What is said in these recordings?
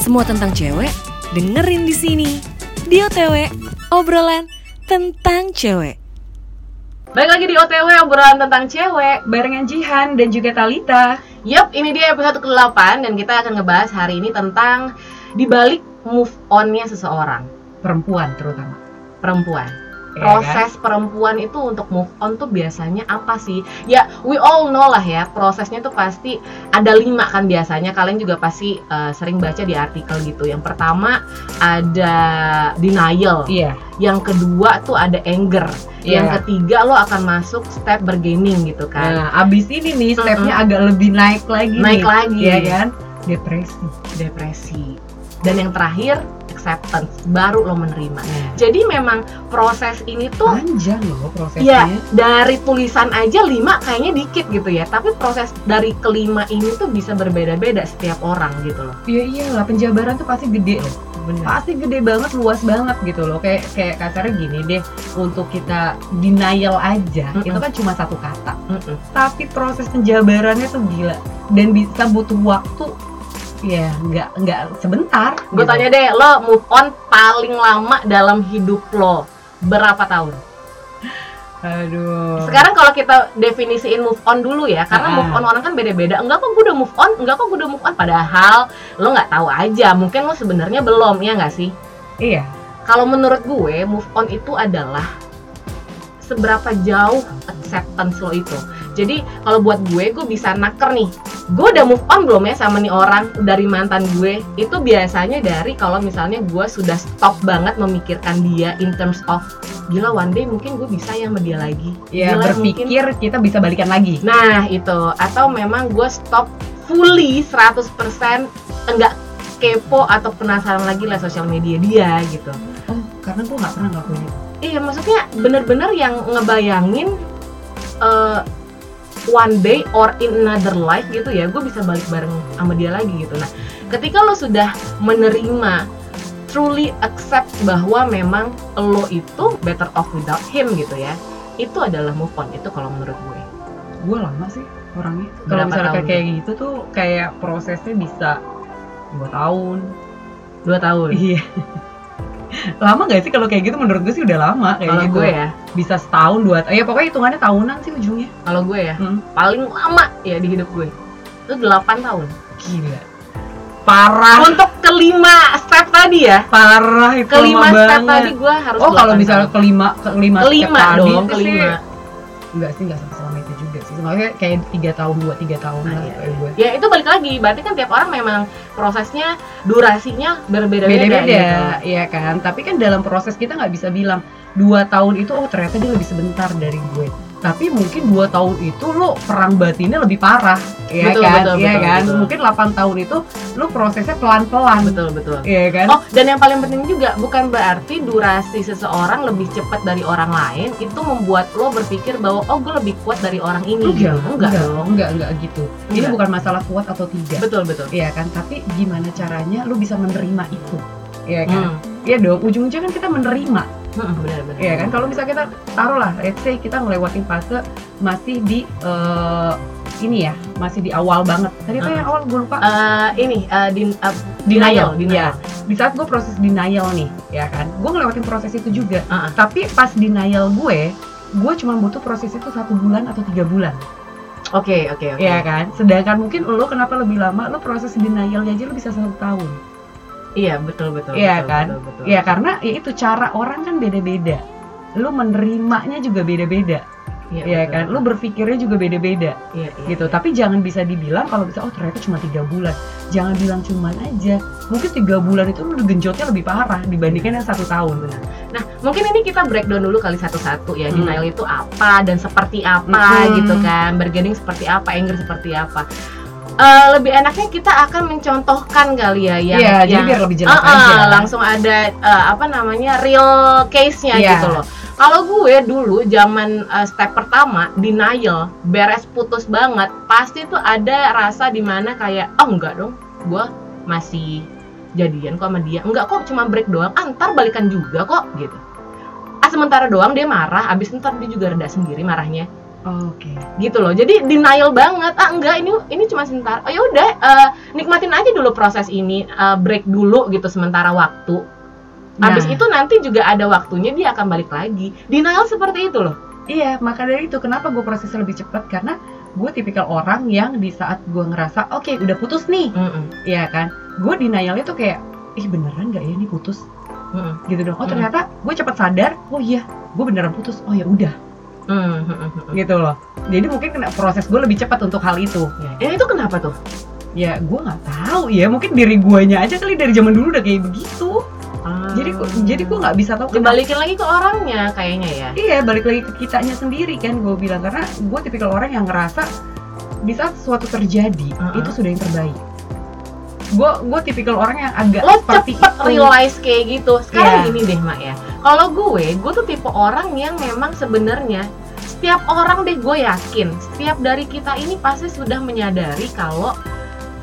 Semua tentang cewek dengerin di sini. Di OTW, obrolan tentang cewek. Balik lagi di OTW obrolan tentang cewek barengan Jihan dan juga Talita. Yup, ini dia episode ke-8 dan kita akan ngebahas hari ini tentang dibalik move on-nya seseorang Perempuan terutama. perempuan. Iya Proses perempuan itu untuk move on tuh biasanya apa sih? Ya, we all know lah ya, prosesnya tuh pasti ada lima kan biasanya. Kalian juga pasti uh, sering baca di artikel gitu. Yang pertama ada denial. Iya. Yang kedua tuh ada anger. Iya. Yang ketiga lo akan masuk step bargaining gitu kan. Nah, abis ini nih stepnya agak lebih naik lagi. Naik nih. lagi. Iya kan? Depresi. depresi. Dan yang terakhir acceptance, baru lo menerima. Nah, Jadi memang proses ini tuh panjang loh ya prosesnya. dari tulisan aja lima kayaknya dikit gitu ya. Tapi proses dari kelima ini tuh bisa berbeda-beda setiap orang gitu loh. Iya iyalah penjabaran tuh pasti gede loh. Benar. Pasti gede banget, luas banget gitu loh. Kayak kayak kasarnya gini deh, untuk kita denial aja, Mm-mm. itu kan cuma satu kata. Mm-mm. Tapi proses penjabarannya tuh gila dan bisa butuh waktu ya nggak nggak sebentar. Gue gitu. tanya deh, lo move on paling lama dalam hidup lo berapa tahun? Aduh. Sekarang kalau kita definisiin move on dulu ya, karena Ah. move on orang kan beda-beda. Enggak kok gue udah move on, enggak kok gue udah move on. Padahal lo nggak tahu aja, mungkin lo sebenarnya belum, ya nggak sih? Iya. Kalau menurut gue, move on itu adalah seberapa jauh acceptance lo itu. Jadi kalau buat gue, gue bisa naker nih. Gue udah move on belum ya sama nih orang dari mantan gue? Itu biasanya dari kalau misalnya gue sudah stop banget memikirkan dia in terms of gila one day mungkin gue bisa ya sama dia lagi. Ya Gila, mungkin- berpikir kita bisa balikan lagi. Nah itu atau memang gue stop fully 100% enggak kepo atau penasaran lagi lah sosial media dia gitu. Oh, karena gue nggak pernah ngelakuin itu. Iya maksudnya bener-bener yang ngebayangin eh, one day or in another life gitu ya gue bisa balik bareng sama dia lagi gitu. Nah ketika lo sudah menerima truly accept bahwa memang lo itu better off without him gitu ya itu adalah move on itu kalau menurut gue. Gue lama sih orangnya. Kalau misalnya kayak gitu tuh kayak prosesnya bisa dua tahun. Dua tahun. Iya. Lama gak sih kalau kayak gitu? Menurut gue sih udah lama kayak Kalau gitu. gue ya, Bisa setahun dua. tahun. Ya pokoknya hitungannya tahunan sih ujungnya. kalau gue ya Hmm. paling lama ya di hidup gue itu 8 tahun. Gila. Parah. Untuk kelima step tadi ya, Parah itu kelima lama step banget. tadi gue harus Oh kalau 8 misalnya kelima kelima kelima step tadi dong, itu kelima. sih, enggak sih enggak sampai selama itu juga sih. Sebenarnya kayak tiga tahun dua tiga tahun Nah, lah iya, kayak gue. Ya itu balik lagi, berarti kan tiap orang memang prosesnya, durasinya berbeda-beda beda-beda gitu. ya kan tapi kan dalam proses kita nggak bisa bilang dua tahun itu oh ternyata dia lebih sebentar dari gue tapi mungkin dua tahun itu lo perang batinnya lebih parah ya Betul, kan betul, ya betul, kan betul. mungkin 8 tahun itu lo prosesnya pelan-pelan Betul betul. ya kan Oh, dan yang paling penting juga bukan berarti durasi seseorang lebih cepat dari orang lain itu membuat lo berpikir bahwa oh gue lebih kuat dari orang ini. enggak gitu. enggak dong. enggak enggak gitu ini Enggak. bukan masalah kuat atau tidak Betul betul. ya kan tapi gimana caranya lo bisa menerima itu ya kan Hmm. Iya dong ujung-ujungnya kan kita menerima benar-benar. Iya kan kalau misalnya kita taruh lah, let's say kita ngelewatin fase masih di eh, ini ya, masih di awal banget. Tadi apa Uh-uh. yang awal gue lupa? Eh, ini eh, din- eh, denial, denial. Ya. Di saat gue proses denial nih, ya kan, gue ngelewatin proses itu juga. Uh-uh. Tapi pas denial gue, gue cuma butuh proses itu satu bulan atau tiga bulan, Oke oke oke. ya kan. Sedangkan mungkin lo kenapa lebih lama, lo proses denialnya aja lo bisa satu tahun. Iya betul betul. Iya betul, kan? Betul, betul. Ya karena ya itu cara orang kan beda-beda. Lo menerimanya juga beda-beda, Iya ya kan. Lo berpikirnya juga beda-beda. Iya, iya, gitu iya. tapi jangan bisa dibilang kalau bisa oh ternyata cuma tiga bulan jangan bilang cuman aja mungkin tiga bulan itu lu genjotnya lebih parah dibandingkan yang satu tahun Benar. Nah, mungkin ini kita breakdown dulu kali satu-satu ya. Hmm. Denial itu apa dan seperti apa Hmm. gitu kan. Bargaining seperti apa, anger seperti apa. Eh, lebih enaknya kita akan mencontohkan kali ya yang jadi yang- biar lebih jelas ah, aja. langsung ada eh, apa namanya real case-nya Iya. gitu loh. Kalau gue dulu zaman eh, step pertama denial, beres putus banget, pasti tuh ada rasa di mana kayak oh enggak dong, gue masih jadian kok sama dia. Enggak kok, cuma break doang. Ah, ntar balikan juga kok gitu. Ah sementara doang dia marah, abis ntar dia juga reda sendiri marahnya. Oke. gitu loh jadi denial banget ah enggak ini ini cuma sebentar oh ya udah eh, nikmatin aja dulu proses ini eh, break dulu gitu sementara waktu habis Nah. itu nanti juga ada waktunya dia akan balik lagi denial seperti itu loh Iya, maka dari itu kenapa gue prosesnya lebih cepat karena gue tipikal orang yang di saat gue ngerasa oke udah putus nih, Mm-mm, Iya kan? Gue denialnya tuh kayak ih beneran nggak ya ini putus mm-mm, gitu dong. Oh Mm. ternyata gue cepat sadar, oh iya gue beneran putus. Oh ya udah mm, mm, mm, mm. gitu loh. Jadi mungkin kena proses gue lebih cepat untuk hal itu. ya itu kenapa tuh Ya gue nggak tahu ya mungkin diri guanya aja kali dari zaman dulu udah kayak begitu. Jadi gua- jadi gue nggak bisa tahu kenapa. dibalikin lagi ke orangnya kayaknya ya Iya balik lagi ke kitanya sendiri kan gue bilang karena gue tipikal orang yang ngerasa di saat sesuatu terjadi Uh-uh. itu sudah yang terbaik. Gue gue tipikal orang yang agak lo seperti cepet itu. realize kayak gitu sekarang Iya. gini deh mak ya kalau gue gue tuh tipe orang yang memang sebenarnya setiap orang deh gue yakin. Setiap dari kita ini pasti sudah menyadari kalau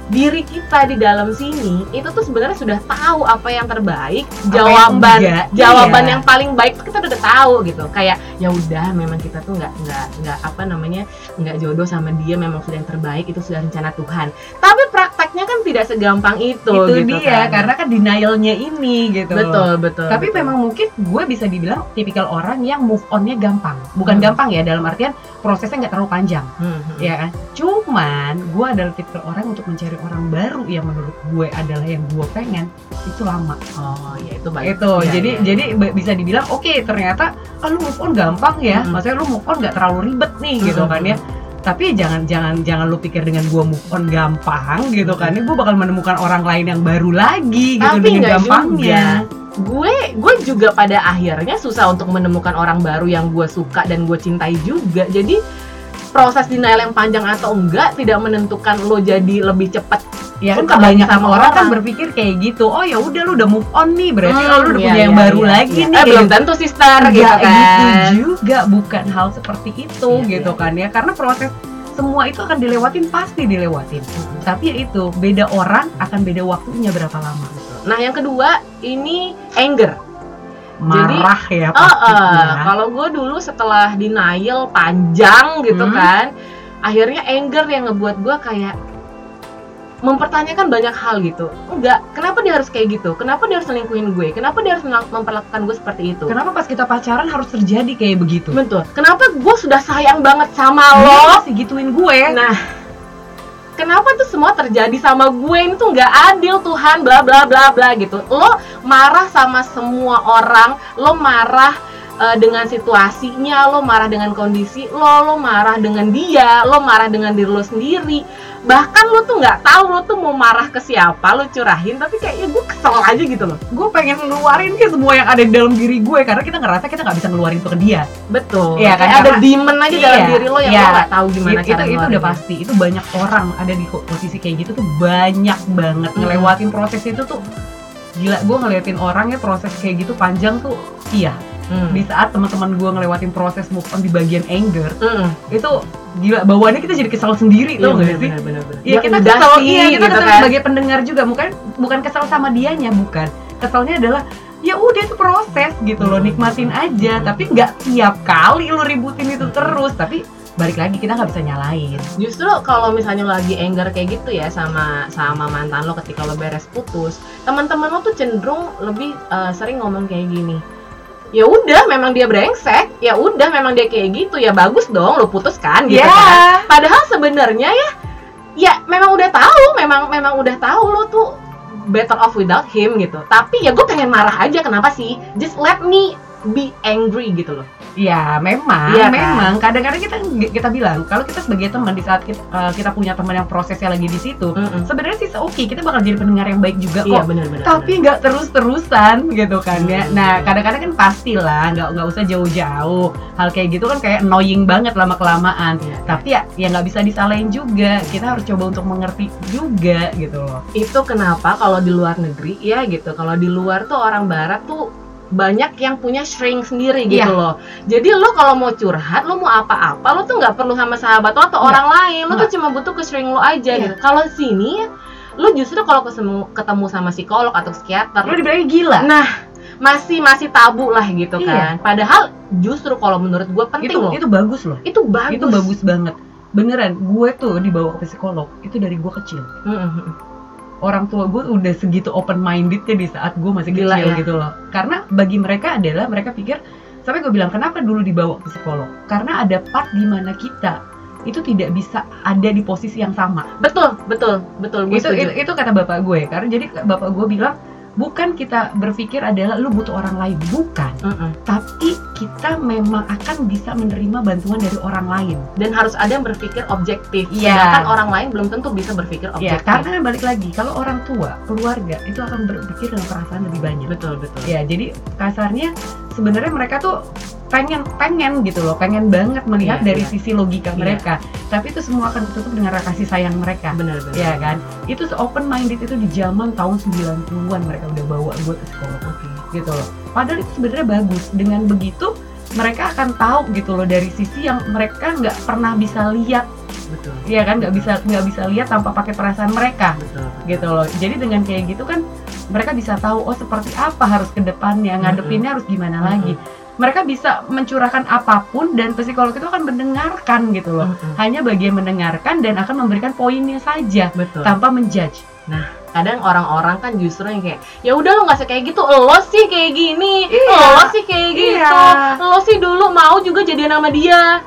diri kita di dalam sini itu tuh sebenarnya sudah tahu apa yang terbaik Apa yang jawaban enggak, jawaban iya. yang paling baik tuh kita udah tahu gitu kayak ya udah memang kita tuh nggak nggak nggak apa namanya nggak jodoh sama dia memang sudah yang terbaik itu sudah rencana Tuhan tapi prakteknya kan tidak segampang itu itu gitu dia kan. karena kan denialnya ini gitu betul betul tapi betul. memang mungkin gue bisa dibilang tipikal orang yang move onnya gampang bukan Hmm. gampang ya dalam artian prosesnya nggak terlalu panjang Hmm, hmm. ya kan cuman gue adalah tipikal orang untuk mencari orang baru yang menurut gue adalah yang gue pengen itu lama. Oh ya itu baik itu Iya, jadi iya. jadi b- bisa dibilang oke ternyata ah, lu move on gampang ya. Mm-mm. maksudnya lu move on nggak terlalu ribet nih gitu Mm-mm. kan ya. Tapi jangan jangan jangan lu pikir dengan gua move on gampang gitu kan ya. Gue bakal menemukan orang lain yang baru lagi gitu Tapi dengan gampangnya. gue gue juga pada akhirnya susah untuk menemukan orang baru yang gue suka dan gue cintai juga. Jadi proses denial yang panjang atau enggak tidak menentukan lo jadi lebih cepat ya kan kebanyakan sama orang, kan berpikir kayak gitu oh ya udah lu udah move on nih berarti Hmm, oh, lu udah iya, punya yang iya, baru iya, lagi iya. nih eh, belum kayak tentu sister gitu kan. gitu juga bukan hal seperti itu Iya, gitu iya. kan ya. Karena proses semua itu akan dilewatin pasti dilewatin. Tapi ya itu beda orang akan beda waktunya berapa lama. Nah yang kedua ini anger marah ya Oh, pastinya kalau gue dulu setelah denial panjang gitu Hmm. kan, akhirnya anger yang ngebuat gue kayak mempertanyakan banyak hal gitu. Enggak, kenapa dia harus kayak gitu? Kenapa dia harus selingkuhin gue? Kenapa dia harus memperlakukan gue seperti itu? kenapa pas kita pacaran harus terjadi kayak begitu Betul. Kenapa gue sudah sayang banget sama lo lo? masih gituin gue Nah, kenapa tuh semua terjadi sama gue ini tuh nggak adil Tuhan bla bla bla bla gitu. Lo marah sama semua orang, lo marah eh, dengan situasinya, lo marah dengan kondisi lo, lo marah dengan dia, lo marah dengan diri lo sendiri. Bahkan lo tuh nggak tahu lo tuh mau marah ke siapa, lo curahin, tapi kayak ya gue kesel aja gitu loh. gue pengen ngeluarin ke semua yang ada di dalam diri gue karena kita ngerasa kita nggak bisa ngeluarin itu ke dia Betul. Iya kan, Kayak ada karena- demon aja dalam Iya, diri lo yang iya. lo nggak tahu gimana itu, cara itu udah ngeluarinnya. pasti itu banyak orang ada di posisi kayak gitu tuh banyak banget Hmm. ngelewatin proses itu tuh gila gue ngeliatin orang ya proses kayak gitu panjang tuh iya Hmm. di saat teman-teman gue ngelewatin proses move on di bagian anger Mm-mm. itu gila bawaannya kita jadi kesal sendiri Iya, tuh nggak sih. Iya Ya kita udah kesel, sih, iya kita gitu kesel kan. sebagai pendengar juga bukan bukan kesel sama dianya bukan keselnya adalah ya udah itu proses gitu loh Hmm. nikmatin aja tapi nggak tiap kali lu ributin itu terus tapi balik lagi kita nggak bisa nyalain Justru kalau misalnya lo lagi anger kayak gitu ya sama sama mantan lo ketika lo beres putus, teman-teman lo tuh cenderung lebih eh, sering ngomong kayak gini. Ya udah, memang dia brengsek. Ya udah, memang dia kayak gitu. Ya bagus dong, lo putus kan gitu Ya. kan. Padahal sebenarnya ya ya memang udah tahu, memang memang udah tahu lo tuh better off without him gitu. Tapi ya gue pengen marah aja kenapa sih? Just let me be angry gitu loh. Ya memang, Iya kan? memang kadang-kadang kita kita bilang kalau kita sebagai teman di saat kita, eh, kita punya teman yang prosesnya lagi di situ, Mm-mm. sebenarnya sih oke kita bakal jadi pendengar yang baik juga Iya kok. benar-benar. Tapi nggak terus-terusan gitu kan ya. Hmm. Nah kadang-kadang kan pastilah nggak nggak usah jauh-jauh. Hal kayak gitu kan kayak annoying banget lama kelamaan. Iya. Tapi ya ya nggak bisa disalahin juga. Kita harus coba untuk mengerti juga gitu loh. itu kenapa kalau di luar negeri ya gitu kalau di luar tuh orang barat tuh banyak yang punya shrink sendiri gitu Iya. loh jadi lo kalau mau curhat lo mau apa-apa lo tuh nggak perlu sama sahabat lo atau Nggak. orang lain lo tuh Nggak. cuma butuh ke shrink lo aja Iya. gitu kalau sini lo justru kalau ketemu sama psikolog atau psikiater Lu dibilangnya gila. nah masih masih tabu lah gitu Iya. kan padahal justru kalau menurut gue penting itu loh itu bagus loh itu bagus itu bagus banget beneran gue tuh dibawa ke psikolog itu dari gue kecil Mm-mm. Orang tua gue udah segitu open mindednya di saat gue masih Gila kecil ya. gitu loh. Karena bagi mereka adalah mereka pikir sampai gue bilang kenapa dulu dibawa ke psikolog? Karena ada part di mana kita itu tidak bisa ada di posisi yang sama. Betul betul betul gue itu, itu itu kata bapak gue karena jadi bapak gue bilang bukan kita berpikir adalah lu butuh orang lain. Bukan. Mm-mm. tapi kita memang akan bisa menerima bantuan dari orang lain. Dan harus ada yang berpikir objektif. Iya. sedangkan orang lain belum tentu bisa berpikir ya objektif. karena balik lagi kalau orang tua keluarga itu akan berpikir dengan perasaan lebih banyak. Betul betul. Ya jadi kasarnya sebenarnya mereka tuh pengen pengen gitu loh pengen banget melihat Iya, dari iya. sisi logika Iya. mereka. Tapi itu semua akan ditutup dengan kasih sayang mereka. Benar benar. Ya kan? Itu open minded itu di zaman tahun 90-an mereka udah bawa gue ke psikolog Oke. gitu loh. Padahal itu sebenarnya bagus. Dengan begitu mereka akan tahu gitu loh dari sisi yang mereka nggak pernah bisa lihat. Betul. Ya kan? Nggak bisa nggak bisa lihat tanpa pakai perasaan mereka. Betul. Gitu loh. Jadi dengan kayak gitu kan mereka bisa tahu oh seperti apa harus ke depannya ngadepinnya harus gimana lagi. Mereka bisa mencurahkan apa pun dan psikolog itu akan mendengarkan gitu loh. Mm-mm. hanya bagian mendengarkan dan akan memberikan poinnya saja betul. tanpa menjudge. Kadang orang-orang kan justru yang kayak ya udah lo nggak kayak gitu lo sih kayak gini Iya. lo sih kayak gitu Iya. lo sih dulu mau juga jadian sama dia.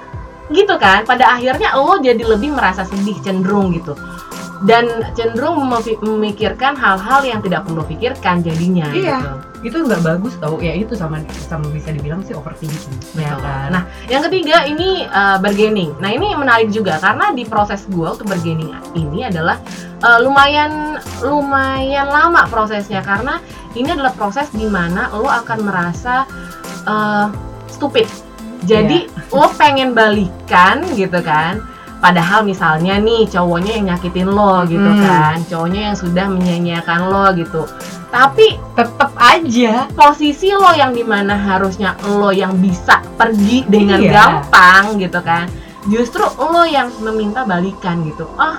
Gitu kan pada akhirnya lo jadi lebih merasa sedih cenderung gitu dan cenderung memikirkan hal-hal yang tidak perlu pikirkan jadinya Iya. gitu. itu nggak bagus tau ya itu sama sama bisa dibilang sih overthinking ya kan Nah, yang ketiga ini uh, bargaining. Nah, ini menarik juga karena di proses gue untuk bargaining ini adalah uh, lumayan lumayan lama prosesnya karena ini adalah proses di mana lo akan merasa uh, stupid. Jadi lo pengen balikan gitu kan. Padahal misalnya nih cowoknya yang nyakitin lo gitu Hmm. kan, cowoknya yang sudah menyia-nyiakan lo gitu. Tapi tetep aja posisi lo yang di mana harusnya lo yang bisa pergi dengan Iya. gampang gitu kan justru lo yang meminta balikan gitu. Ah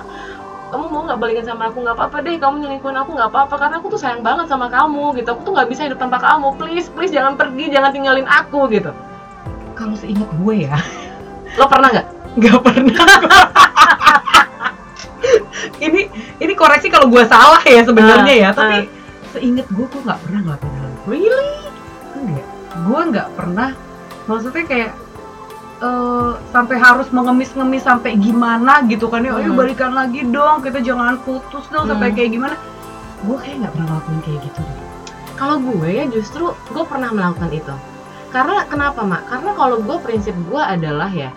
kamu mau nggak balikan sama aku? Nggak apa-apa deh kamu nyelingkuhin aku nggak apa-apa karena aku tuh sayang banget sama kamu gitu. Aku tuh nggak bisa hidup tanpa kamu. Please please jangan pergi jangan tinggalin aku gitu. Kalau seingat gue ya. Lo pernah nggak nggak pernah. Ini ini koreksi kalau gue salah ya sebenarnya ya Ah, tapi seingat gue gue nggak pernah ngelakuin hal itu. Really? Enggak gue nggak pernah. Maksudnya kayak eh, sampai harus mengemis-ngemis sampai gimana gitu kan ya. Ayo Hmm. balikan lagi dong kita jangan putus dong sampai Hmm. kayak gimana. Gue kayak nggak pernah ngelakuin kayak gitu deh. Kalau gue ya justru gue pernah melakukan itu. Karena kenapa mak? Karena kalau gue prinsip gue adalah ya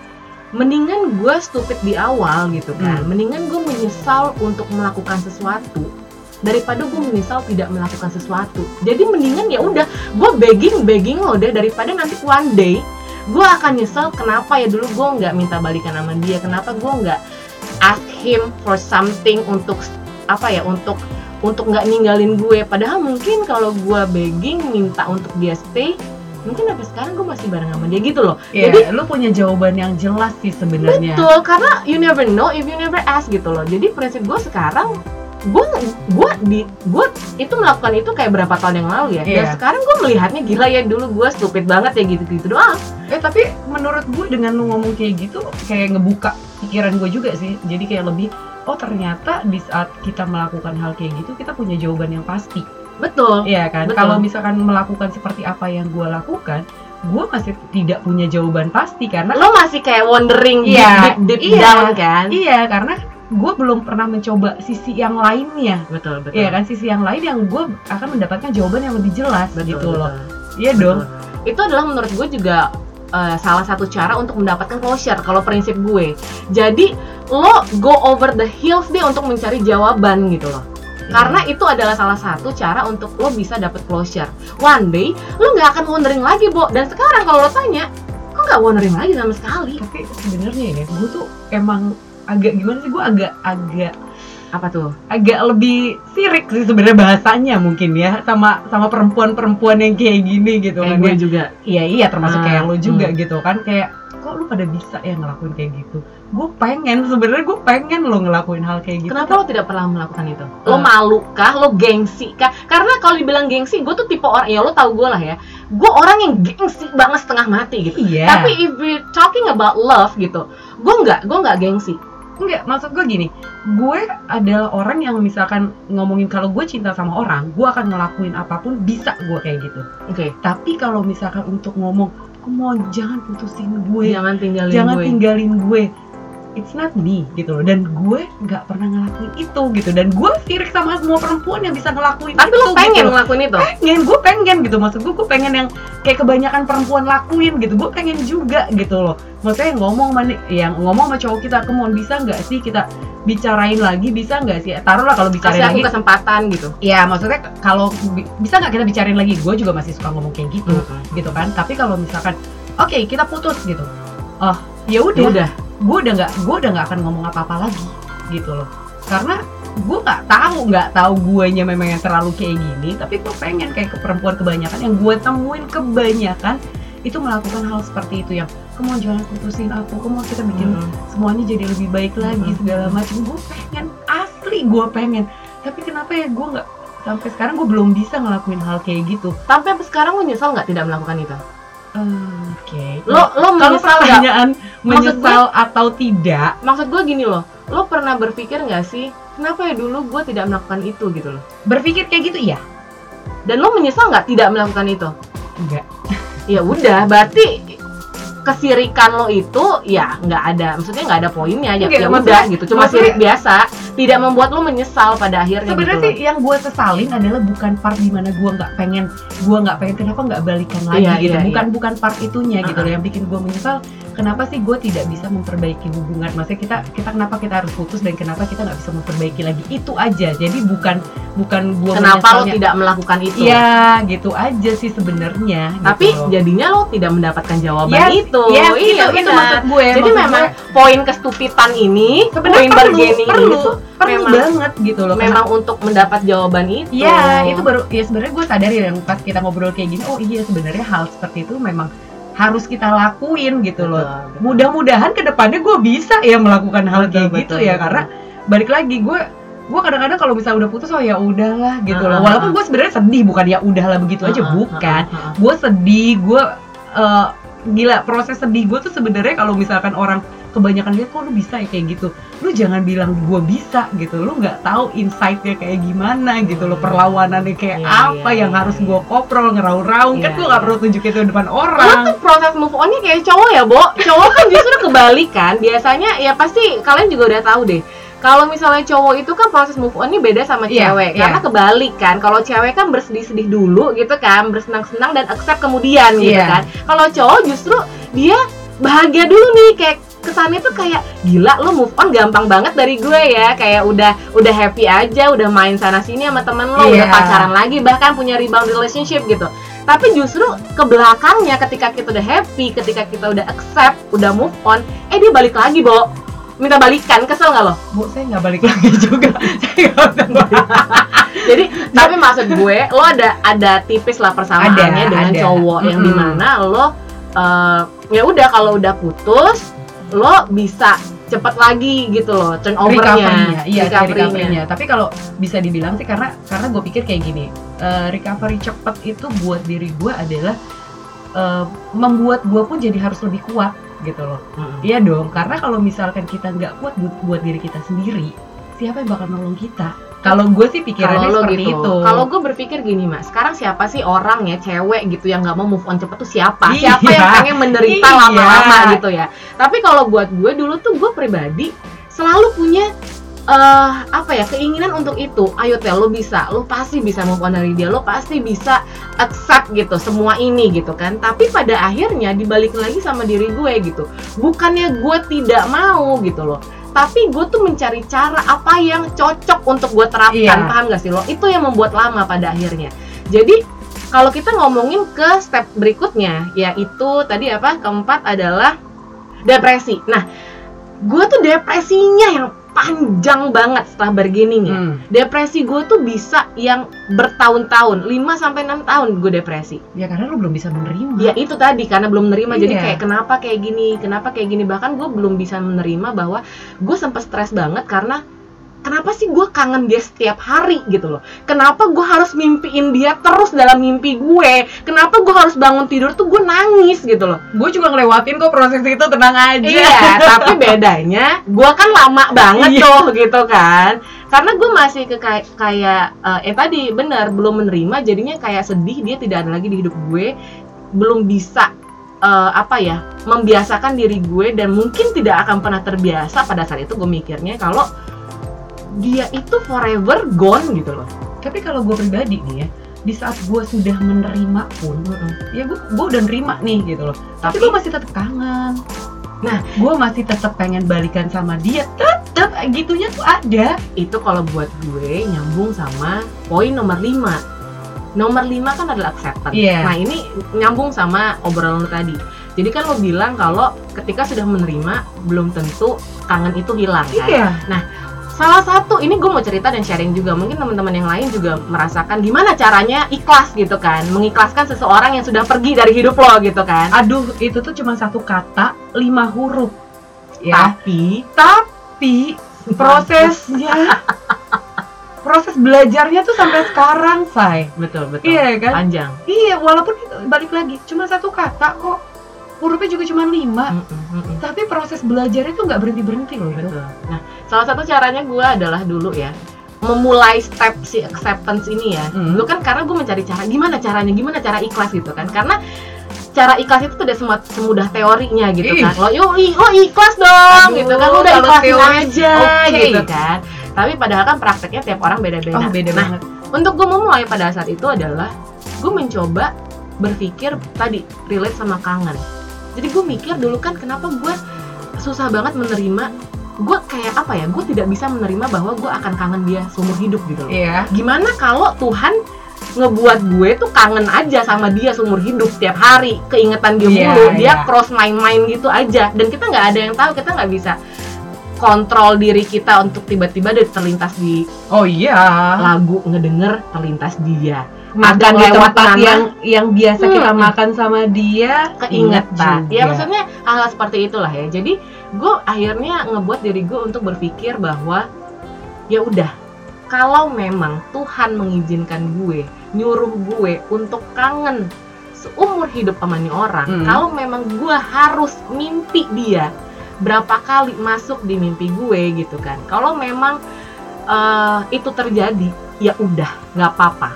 mendingan gue stupid di awal gitu kan. Hmm. mendingan gue menyesal untuk melakukan sesuatu daripada gue menyesal tidak melakukan sesuatu. Jadi mendingan ya udah gue begging begging lo deh daripada nanti one day gue akan nyesel kenapa ya dulu gue nggak minta balikan sama dia kenapa gue nggak ask him for something untuk apa ya untuk untuk nggak ninggalin gue. Padahal mungkin kalau gue begging minta untuk dia stay mungkin sampai sekarang gue masih bareng sama dia gitu loh ya Jadi- lu punya jawaban yang jelas sih sebenarnya betul karena you never know if you never ask gitu loh jadi prinsip gue sekarang gue gue di gue itu melakukan itu kayak berapa tahun yang lalu ya dan Iya. sekarang gue melihatnya gila ya dulu gue stupid banget ya gitu gitu doang Eh tapi menurut gue dengan lu ngomong kayak gitu kayak ngebuka pikiran gue juga sih. Jadi kayak lebih oh ternyata di saat kita melakukan hal kayak gitu kita punya jawaban yang pasti. Betul Iya kan? Betul. Kalau misalkan melakukan seperti apa yang gue lakukan, gue masih tidak punya jawaban pasti karena lo masih kayak wondering Iya, deep deep, deep iya. down kan iya karena gue belum pernah mencoba sisi yang lainnya. betul betul Iya kan? Sisi yang lain yang gue akan mendapatkan jawaban yang lebih jelas betul, gitu loh. betul. Iya dong. Itu adalah menurut gue juga eh, salah satu cara untuk mendapatkan closure kalau prinsip gue. Jadi lo go over the hills deh untuk mencari jawaban gitu loh. Karena itu adalah salah satu cara untuk lo bisa dapet closure. One day lo nggak akan wondering lagi, Bo. Dan sekarang kalau lo tanya, kok nggak wondering lagi sama sekali? tapi sebenarnya ya gue tuh emang agak gimana sih gue agak agak Apa tuh? agak lebih sirik sih sebenarnya bahasanya mungkin ya sama sama perempuan-perempuan yang kayak gini gitu Kayak kan gue ya. juga. Iya iya termasuk Ah, kayak lo juga hmm. gitu kan kayak kok lu pada bisa ya ngelakuin kayak gitu gue pengen sebenarnya gue pengen lo ngelakuin hal kayak gitu Kenapa lo tidak pernah melakukan itu? Lo Eh. malu kah? Lo gengsi kah? Karena kalau dibilang gengsi, gue tuh tipe orang ya lo tau gue lah ya. Gue orang yang gengsi banget setengah mati gitu. iya Tapi if we talking about love gitu, gue nggak, gue nggak gengsi. Enggak, maksud gue gini, gue adalah orang yang misalkan ngomongin kalau gue cinta sama orang, gue akan ngelakuin apa pun bisa gue kayak gitu. Oke. Tapi kalau misalkan untuk ngomong, mau jangan putusin gue, Jangan tinggalin jangan gue. tinggalin gue, it's not me gitu loh. Dan gue nggak pernah ngelakuin itu gitu. Dan gue sirik sama semua perempuan yang bisa ngelakuin Tapi itu. lo pengen gitu. ngelakuin itu. pengen, gue pengen gitu. Maksud gue, gue pengen yang kayak kebanyakan perempuan lakuin gitu. Gue pengen juga gitu loh. Maksudnya yang ngomong sama nih- yang ngomong sama cowok kita, kemon bisa nggak sih kita bicarain lagi bisa nggak sih taruhlah kalau bicarain Kasih aku lagi kesempatan gitu. ya maksudnya kalau bi- bisa nggak kita bicarain lagi gue juga masih suka ngomong kayak gitu gitu kan tapi kalau misalkan oke kita putus gitu oh ya Ya udah udah. Gue udah nggak gue udah nggak akan ngomong apa-apa lagi gitu loh karena gue nggak tahu nggak tahu guanya memang yang terlalu kayak gini tapi gue pengen kayak ke perempuan kebanyakan yang gue temuin kebanyakan itu melakukan hal seperti itu yang kamu jangan putusin aku kamu kita bikin Hmm. semuanya jadi lebih baik lagi Mm-mm. segala macam gue pengen asli gue pengen tapi kenapa ya gue nggak sampai sekarang gue belum bisa ngelakuin hal kayak gitu Sampai sampai sekarang lo nyesel nggak tidak melakukan itu? Eh, oke Lo lo kalau menyesal pertanyaan Maksud menyesal atau tidak Maksud gue gini loh. Lo pernah berpikir nggak sih? Kenapa ya dulu gue tidak melakukan itu gitu loh? berpikir kayak gitu ya Dan lo menyesal nggak tidak melakukan itu? enggak ya udah berarti kesirikan lo itu ya nggak ada maksudnya nggak ada poinnya ya ya udah gitu cuma sirik biasa tidak membuat lo menyesal pada akhirnya sebenarnya gitu sih yang gue sesalin adalah bukan part di mana gue nggak pengen gue nggak pengen kenapa nggak balikan lagi Iya, gitu. iya, bukan bukan part itunya gitu Uh-uh. loh yang bikin gue menyesal. Kenapa sih gue tidak bisa memperbaiki hubungan? Maksudnya kita kita kenapa kita harus putus dan kenapa kita nggak bisa memperbaiki lagi? Itu aja. Jadi bukan bukan gue kenapa lo tidak melakukan itu? Ya gitu aja sih sebenarnya tapi gitu loh. jadinya lo tidak mendapatkan jawaban Yes, itu. yes, iya itu, itu benar. maksud gue jadi maksud memang gue, poin kestupitan ini poin bargaining perlu ini tuh perlu memang- banget gitu loh memang untuk mendapat jawaban itu Iya, itu baru ya sebenarnya gue sadar ya yang pas kita ngobrol kayak gini, oh iya sebenarnya hal seperti itu memang harus kita lakuin gitu loh. Betul, betul. Mudah-mudahan ke depannya gue bisa ya melakukan hal Betul, kayak gitu betul, ya betul. karena balik lagi gue gue kadang-kadang kalau misalnya udah putus oh ya udahlah gitu loh. Ah, ah, Walaupun gue sebenarnya sedih bukan ya udahlah begitu aja Ah, ah, bukan. ah, ah. Gue sedih, gue eh, gila proses sedih gue tuh sebenarnya kalau misalkan orang kebanyakan lihat kok lu bisa ya kayak gitu lu jangan bilang gue bisa gitu lu nggak tahu insightnya kayak gimana gitu loh perlawanannya kayak Iya, apa iya, yang iya, harus iya. gue koprol ngeraung-raung kan Iya, gue nggak perlu tunjukin itu depan Lo orang tuh proses move onnya kayak cowok ya, Bo. Cowok kan justru kebalik kan. Biasanya ya pasti kalian juga udah tahu deh. Kalau misalnya cowok itu kan proses move onnya beda sama Iya, cewek iya. karena kebalik kan. Kalau cewek kan bersedih-sedih dulu gitu kan, bersenang-senang dan accept kemudian gitu Iya. kan. Kalau cowok justru dia bahagia dulu nih kayak kesannya tuh kayak gila lo move on gampang banget dari gue ya kayak udah udah happy aja udah main sana sini sama temen lo udah Iya. pacaran lagi bahkan punya rebound relationship gitu tapi justru ke belakangnya ketika kita udah happy ketika kita udah accept udah move on eh dia balik lagi bo minta balikan kesel nggak lo bu saya nggak balik lagi juga saya nggak balik. jadi tapi maksud gue lo ada ada tipis lah persamaannya Ada, dengan ada. cowok yang Mm-mm. di mana lo eh, ya udah kalau udah putus lo bisa cepet lagi gitu loh turnovernya recovery-nya, iya recovery-nya. recovery-nya. Tapi kalau bisa dibilang sih karena karena gue pikir kayak gini, eh, recovery cepet itu buat diri gue adalah eh, membuat gue pun jadi harus lebih kuat gitu loh. Mm-mm. Iya dong, karena kalau misalkan kita nggak kuat buat, buat diri kita sendiri, siapa yang bakal nolong kita? Kalau gue sih pikirannya kalau lo seperti gitu. itu. kalau gue berpikir gini mas sekarang siapa sih orang ya cewek gitu yang nggak mau move on cepet tuh siapa? Iya. siapa yang pengen menderita Iya. lama-lama gitu ya? Tapi kalau buat gue dulu tuh gue pribadi selalu punya eh apa ya keinginan untuk itu. Ayo tel lo bisa. Lo pasti bisa move on dari dia. Lo pasti bisa accept gitu semua ini gitu kan. Tapi pada akhirnya dibalik lagi sama diri gue gitu. Bukannya gue tidak mau gitu loh tapi gue tuh mencari cara apa yang cocok untuk gue terapkan Iya. paham gak sih lo? Itu yang membuat lama pada akhirnya. Jadi kalau kita ngomongin ke step berikutnya yaitu tadi apa? Keempat adalah depresi. Nah gue tuh depresinya yang panjang banget setelah bargaining ya. Hmm. Depresi gue tuh bisa yang bertahun-tahun, 5 sampai 6 tahun gue depresi. Ya karena lu belum bisa menerima. Ya itu tadi karena belum menerima jadi Iya. kayak kenapa kayak gini, kenapa kayak gini bahkan gue belum bisa menerima bahwa gue sempat stres banget karena kenapa sih gue kangen dia setiap hari gitu loh. Kenapa gue harus mimpiin dia terus dalam mimpi gue? Kenapa gue harus bangun tidur tuh gue nangis gitu loh. Gue juga ngelewatin kok proses itu tenang aja. Iya, tapi bedanya gue kan lama banget Iya. tuh gitu kan. Karena gue masih ke kayak kayak eh, eh tadi benar belum menerima jadinya kayak sedih dia tidak ada lagi di hidup gue, belum bisa eh, apa ya membiasakan diri gue dan mungkin tidak akan pernah terbiasa pada saat itu gue mikirnya kalau dia itu forever gone gitu loh. Tapi kalau gue pribadi nih ya, di saat gue sudah menerima pun, ya gue gue udah nerima nih gitu loh. Tapi Tapi- gue masih tetap kangen. Nah. gue masih tetap pengen balikan sama dia. Tetap gitunya tuh ada. Itu kalau buat gue nyambung sama poin nomor 5 Nomor 5 kan adalah acceptance. Iya. Nah, ini nyambung sama obrolan tadi. Jadi kan lo bilang kalau ketika sudah menerima belum tentu kangen itu hilang kan. Iya. Salah satu ini gue mau cerita dan sharing juga. Mungkin teman-teman yang lain juga merasakan gimana caranya ikhlas gitu kan, mengikhlaskan seseorang yang sudah pergi dari hidup lo gitu kan. Aduh, itu tuh cuma satu kata, lima huruf. Ya. Tapi Tapi prosesnya, proses belajarnya tuh sampai sekarang, say. betul betul. Iya kan? Panjang. Iya, walaupun itu balik lagi cuma satu kata kok. Hurufnya juga cuma lima. Mm-mm, mm-mm. Tapi proses belajarnya tuh nggak berhenti berhenti loh itu. Betul. Nah, salah satu caranya gue adalah dulu ya memulai step si acceptance ini ya. Hmm. Dulu kan karena gue mencari cara gimana caranya, gimana cara ikhlas gitu kan. Karena cara ikhlas itu tidak semua semudah teorinya gitu Ih. kan. Lo i- lo ikhlas dong Aduh, gitu kan. Lo udah ikhlasin teori, aja oke. gitu kan. Tapi padahal kan prakteknya tiap orang beda-beda. Oh, beda nah, banget. untuk gue memulai pada saat itu adalah gue mencoba berpikir tadi relate sama kangen jadi gue mikir dulu kan kenapa gue susah banget menerima gue kayak apa ya gue tidak bisa menerima bahwa gue akan kangen dia seumur hidup gitu loh Iya. gimana kalau Tuhan ngebuat gue tuh kangen aja sama dia seumur hidup tiap hari keingetan dia Iya, mulu dia iya. cross my mind gitu aja dan kita nggak ada yang tahu kita nggak bisa kontrol diri kita untuk tiba-tiba terlintas di Oh iya. lagu ngedenger terlintas dia Makan di tempat yang yang biasa kita Hmm. makan sama dia keingetan inget ya juga. maksudnya hal seperti itulah ya jadi gue akhirnya ngebuat diri gue untuk berpikir bahwa ya udah kalau memang Tuhan mengizinkan gue nyuruh gue untuk kangen seumur hidup sama nih orang Hmm. kalau memang gue harus mimpi dia berapa kali masuk di mimpi gue gitu kan kalau memang eh, itu terjadi ya udah nggak apa-apa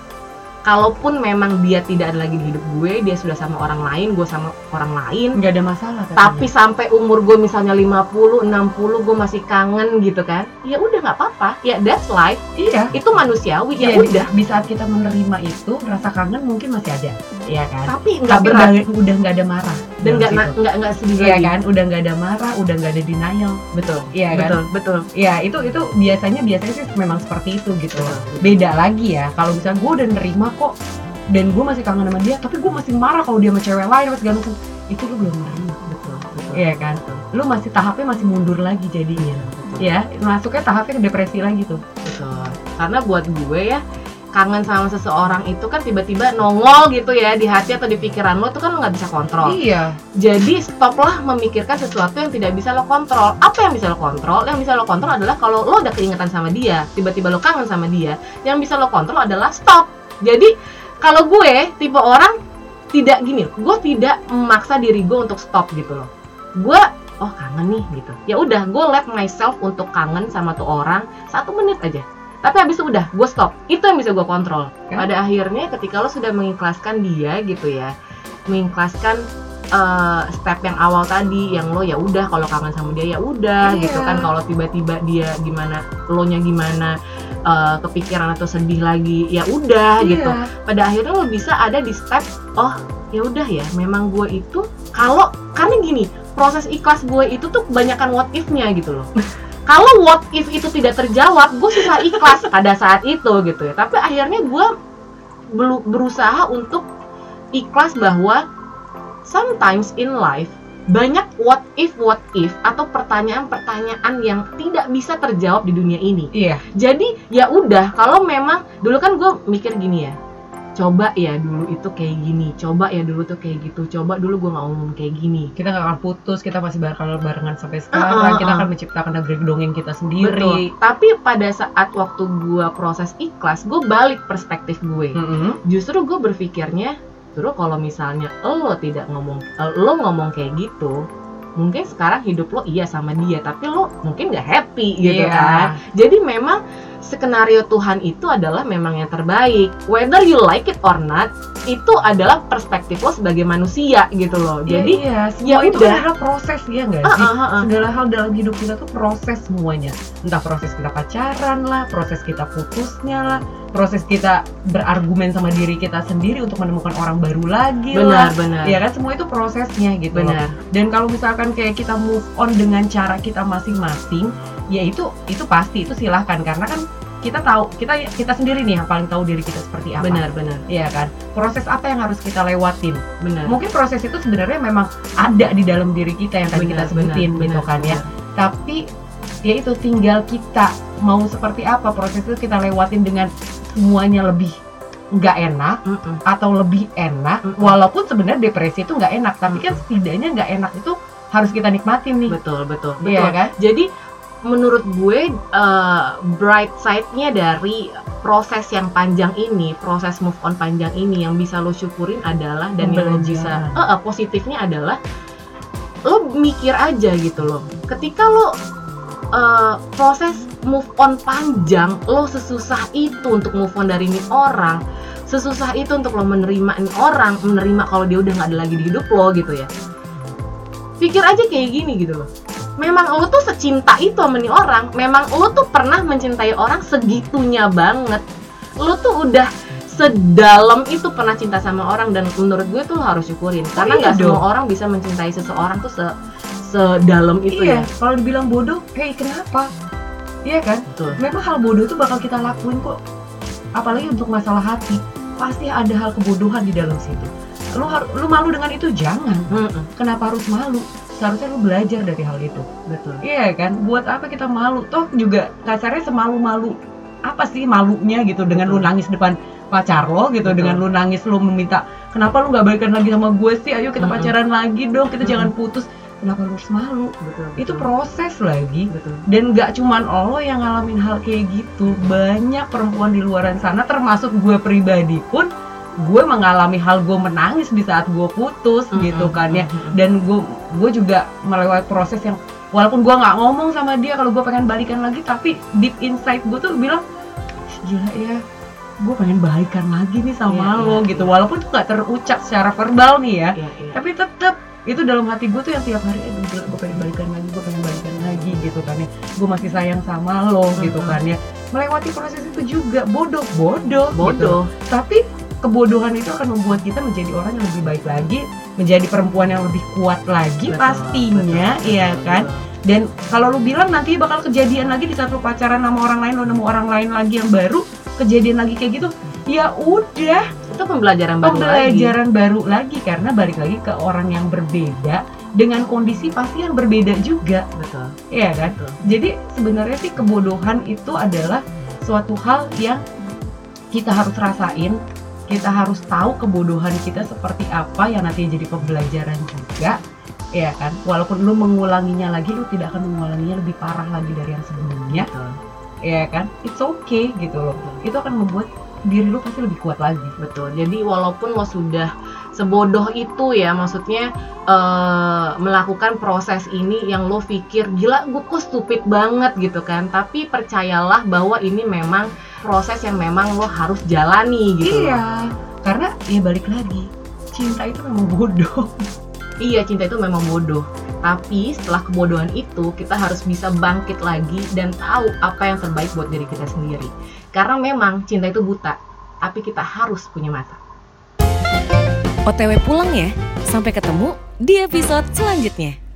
kalaupun memang dia tidak ada lagi di hidup gue dia sudah sama orang lain gue sama orang lain. Nggak ada masalah tapi sampai umur gue misalnya 50, 60 gue masih kangen gitu kan ya udah nggak apa-apa. Ya that's life. Iya. Itu manusiawi ya Iya, udah. di, di saat kita menerima itu rasa kangen mungkin masih ada iya kan? Tapi nggak berat. udah udah nggak ada marah dan nggak nggak nggak sedih iya lagi. kan? Udah nggak ada marah udah nggak ada denial. Betul. Iya kan? Betul betul. Ya itu itu biasanya biasanya sih memang seperti itu gitu. Betul. beda lagi ya kalau misalnya gue udah nerima kok dan gue masih kangen sama dia tapi gue masih marah kalau dia sama cewek lain apa segala macam itu lu belum nerima betul betul Iya kan? lu masih tahapnya masih mundur lagi jadinya betul. ya masuknya tahapnya ke depresi lagi tuh Betul. Karena buat gue ya kangen sama seseorang itu kan tiba-tiba nongol gitu ya di hati atau di pikiran lo tuh kan lo nggak bisa kontrol. iya Jadi stoplah memikirkan sesuatu yang tidak bisa lo kontrol. Apa yang bisa lo kontrol? Yang bisa lo kontrol adalah kalau lo udah keingetan sama dia, tiba-tiba lo kangen sama dia. Yang bisa lo kontrol adalah stop. Jadi kalau gue tipe orang tidak gini, gue tidak memaksa diri gue untuk stop gitu loh. Gue oh kangen nih gitu. Ya udah, gue let myself untuk kangen sama tuh orang satu menit aja. Tapi habis itu udah, gue stop. Itu yang bisa gue kontrol. Pada akhirnya ketika lo sudah mengikhlaskan dia gitu ya, mengikhlaskan eh, step yang awal tadi yang lo ya udah kalau kangen sama dia ya udah Iya. gitu kan kalau tiba-tiba dia gimana lo nya gimana eh, kepikiran atau sedih lagi ya udah gitu. Iya. pada akhirnya lo bisa ada di step oh ya udah ya memang gue itu kalau karena gini proses ikhlas gue itu tuh kebanyakan what if-nya gitu loh. Kalau what if itu tidak terjawab gue susah ikhlas pada saat itu gitu ya. Tapi akhirnya gue berusaha untuk ikhlas bahwa sometimes in life banyak what if what if atau pertanyaan-pertanyaan yang tidak bisa terjawab di dunia ini. Iya. Jadi ya udah kalau memang dulu kan gue mikir gini ya. Coba ya dulu itu kayak gini, coba ya dulu tuh kayak gitu, coba dulu gue nggak ngomong kayak gini. Kita nggak akan putus, kita masih bakal barengan sampai sekarang. Ah, ah, kita ah. akan menciptakan negeri dongeng kita sendiri. Betul. Tapi pada saat waktu gue proses ikhlas, gue balik perspektif gue. Mm-mm. Justru gue berpikirnya, justru kalau misalnya lo tidak ngomong, eh, lo ngomong kayak gitu, mungkin sekarang hidup lo iya sama dia, tapi lo mungkin nggak happy gitu Iya. kan. Jadi memang skenario Tuhan itu adalah memang yang terbaik. Whether you like it or not, itu adalah perspektif lo sebagai manusia gitu loh. Jadi iya, semua ya itu udah. adalah proses ya nggak sih? ah, ah, ah. Segala hal dalam hidup kita tuh proses semuanya. Entah proses kita pacaran lah, proses kita putusnya lah, proses kita berargumen sama diri kita sendiri untuk menemukan orang baru lagi lah. benar benar. Ya kan semua itu prosesnya gitu loh. benar. Dan kalau misalkan kayak kita move on dengan cara kita masing-masing, ya itu itu pasti itu silahkan karena kan kita tahu kita kita sendiri nih yang paling tahu diri kita seperti apa. Benar benar. Iya kan? Proses apa yang harus kita lewatin? Benar. Mungkin proses itu sebenarnya memang ada di dalam diri kita yang tadi kita sebutin benar, gitu benar, kan ya. benar. Tapi ya itu tinggal kita mau seperti apa proses itu kita lewatin dengan semuanya lebih nggak enak Mm-mm. atau lebih enak Mm-mm. walaupun sebenarnya depresi itu nggak enak tapi kan setidaknya nggak enak itu harus kita nikmatin nih Betul betul betul. Iya kan? Jadi menurut gue eh, bright side-nya dari proses yang panjang ini, proses move on panjang ini yang bisa lo syukurin adalah dan yang lo bisa eh, eh, positifnya adalah lo mikir aja gitu loh. Ketika lo eh, proses move on panjang, lo sesusah itu untuk move on dari ini orang, sesusah itu untuk lo menerima ini orang, menerima kalau dia udah nggak ada lagi di hidup lo gitu ya. Pikir aja kayak gini gitu loh memang lo tuh secinta itu sama nih orang. Memang lo tuh pernah mencintai orang segitunya banget. Lo tuh udah sedalam itu pernah cinta sama orang dan menurut gue tuh harus syukurin. Karena iya nggak semua orang bisa mencintai seseorang tuh se sedalam itu iya ya. kalau dibilang bodoh hey kenapa? Iya kan? Betul. Memang hal bodoh itu bakal kita lakuin kok. Apalagi untuk masalah hati. Pasti ada hal kebodohan di dalam situ. Lu lu malu dengan itu? Jangan. Mm-mm, kenapa harus malu seharusnya lu belajar dari hal itu. Betul. Iya kan? Buat apa kita malu? Toh juga kasarnya semalu-malu. Apa sih malunya gitu? Dengan lu Betul. nangis depan pacar lo gitu? Betul. dengan lu nangis lu meminta kenapa lu nggak balikan lagi sama gue sih? Ayo kita Mm-mm. pacaran lagi dong. Kita Mm-mm. jangan putus. Kenapa lu harus malu? Betul. Itu proses lagi. Betul. Dan nggak cuman lo yang ngalamin hal kayak gitu. Banyak perempuan di luaran sana termasuk gue pribadi pun gue mengalami hal gue menangis di saat gue putus gitu Mm-mm, kan ya dan gue gue juga melewati proses yang walaupun gue nggak ngomong sama dia kalau gue pengen balikan lagi tapi deep inside gue tuh bilang gila ya gue pengen balikan lagi nih sama Iya, lo iya, gitu iya. walaupun tuh nggak terucap secara verbal nih ya Iya, iya. tapi tetap itu dalam hati gue tuh yang tiap hari aduh gila gue pengen balikan lagi gue pengen balikan lagi gitu kan ya gue masih sayang sama lo gitu Mm-mm. kan ya melewati proses itu juga bodoh bodoh gitu. bodoh tapi kebodohan itu akan membuat kita menjadi orang yang lebih baik lagi menjadi perempuan yang lebih kuat lagi Betul, pastinya betul, iya betul, kan? betul. dan kalau lu bilang nanti bakal kejadian lagi di saat lu pacaran sama orang lain lu nemu orang lain lagi yang baru kejadian lagi kayak gitu ya udah. Itu pembelajaran baru lagi. Pembelajaran baru lagi karena balik lagi ke orang yang berbeda dengan kondisi pasti yang berbeda juga. Betul. Ya kan? Betul. Jadi sebenarnya sih kebodohan itu adalah suatu hal yang kita harus rasain kita harus tahu kebodohan kita seperti apa yang nanti jadi pembelajaran juga ya kan? Walaupun lu mengulanginya lagi lu tidak akan mengulanginya lebih parah lagi dari yang sebelumnya betul. ya kan? It's okay gitu loh. Itu akan membuat diri lu pasti lebih kuat lagi. Betul. Jadi walaupun lo sudah sebodoh itu ya, maksudnya eh, melakukan proses ini yang lo pikir gila gue kok stupid banget gitu kan. Tapi percayalah bahwa ini memang proses yang memang lo harus jalani gitu. loh. Iya, karena ya balik lagi, cinta itu memang bodoh. Iya, cinta itu memang bodoh. Tapi setelah kebodohan itu kita harus bisa bangkit lagi dan tahu apa yang terbaik buat diri kita sendiri. Karena memang cinta itu buta, tapi kita harus punya mata. OTW pulang ya. Sampai ketemu di episode selanjutnya.